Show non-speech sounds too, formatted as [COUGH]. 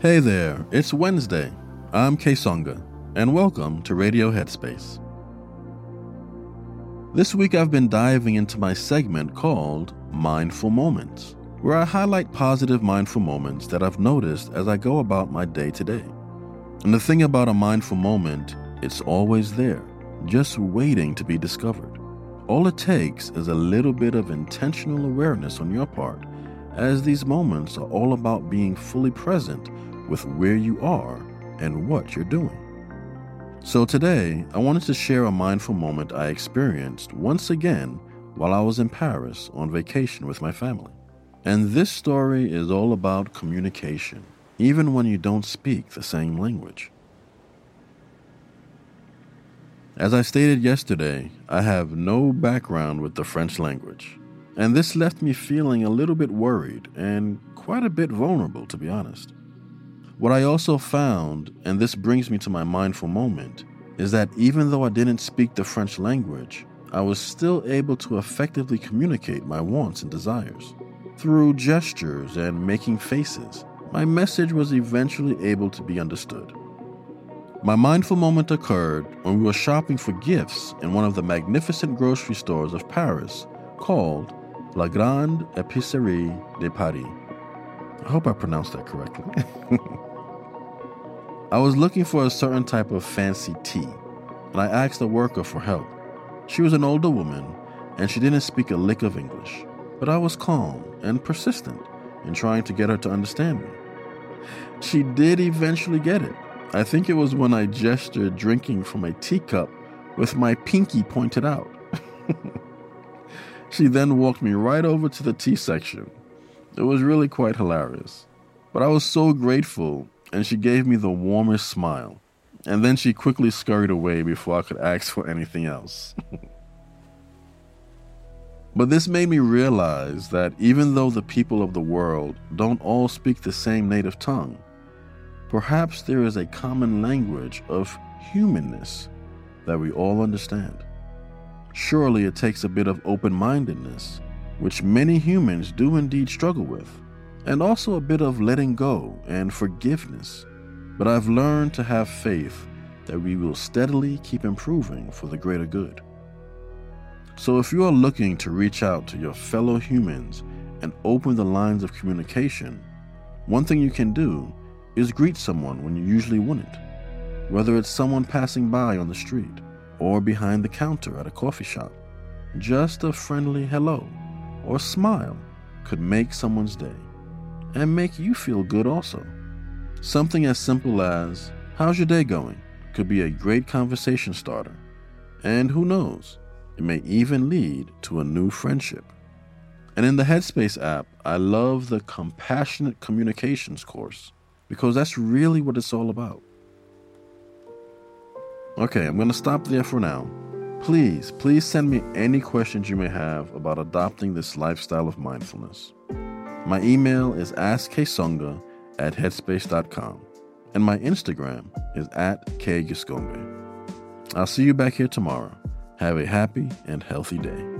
Hey there, it's Wednesday. I'm Songa, and welcome to Radio Headspace. This week I've been diving into my segment called Mindful Moments, where I highlight positive mindful moments that I've noticed as I go about my day to day. And the thing about a mindful moment, it's always there, just waiting to be discovered. All it takes is a little bit of intentional awareness on your part, as these moments are all about being fully present with where you are and what you're doing. So today, I wanted to share a mindful moment I experienced once again while I was in Paris on vacation with my family. And this story is all about communication, even when you don't speak the same language. As I stated yesterday, I have no background with the French language, and this left me feeling a little bit worried and quite a bit vulnerable, to be honest. What I also found, and this brings me to my mindful moment, is that even though I didn't speak the French language, I was still able to effectively communicate my wants and desires. Through gestures and making faces, my message was eventually able to be understood. My mindful moment occurred when we were shopping for gifts in one of the magnificent grocery stores of Paris called La Grande Épicerie de Paris. I hope I pronounced that correctly. [LAUGHS] I was looking for a certain type of fancy tea, and I asked a worker for help. She was an older woman, and she didn't speak a lick of English, but I was calm and persistent in trying to get her to understand me. She did eventually get it I think it was when I gestured drinking from a teacup with my pinky pointed out. She then walked me right over to the tea section. It was really quite hilarious. But I was so grateful, and she gave me the warmest smile. And then she quickly scurried away before I could ask for anything else. [LAUGHS] but this made me realize that even though the people of the world don't all speak the same native tongue, Perhaps there is a common language of humanness that we all understand. Surely it takes a bit of open mindedness, which many humans do indeed struggle with, and also a bit of letting go and forgiveness. But I've learned to have faith that we will steadily keep improving for the greater good. So if you are looking to reach out to your fellow humans and open the lines of communication, one thing you can do is greet someone when you usually wouldn't, whether it's someone passing by on the street or behind the counter at a coffee shop. Just a friendly hello or smile could make someone's day and make you feel good also. Something as simple as, How's your day going? could be a great conversation starter. And who knows, it may even lead to a new friendship. And in the Headspace app, I love the Compassionate Communications course because that's really what it's all about. Okay, I'm going to stop there for now. Please, please send me any questions you may have about adopting this lifestyle of mindfulness. My email is asksonga at headspace.com, and my Instagram is at kgiscombe. I'll see you back here tomorrow. Have a happy and healthy day.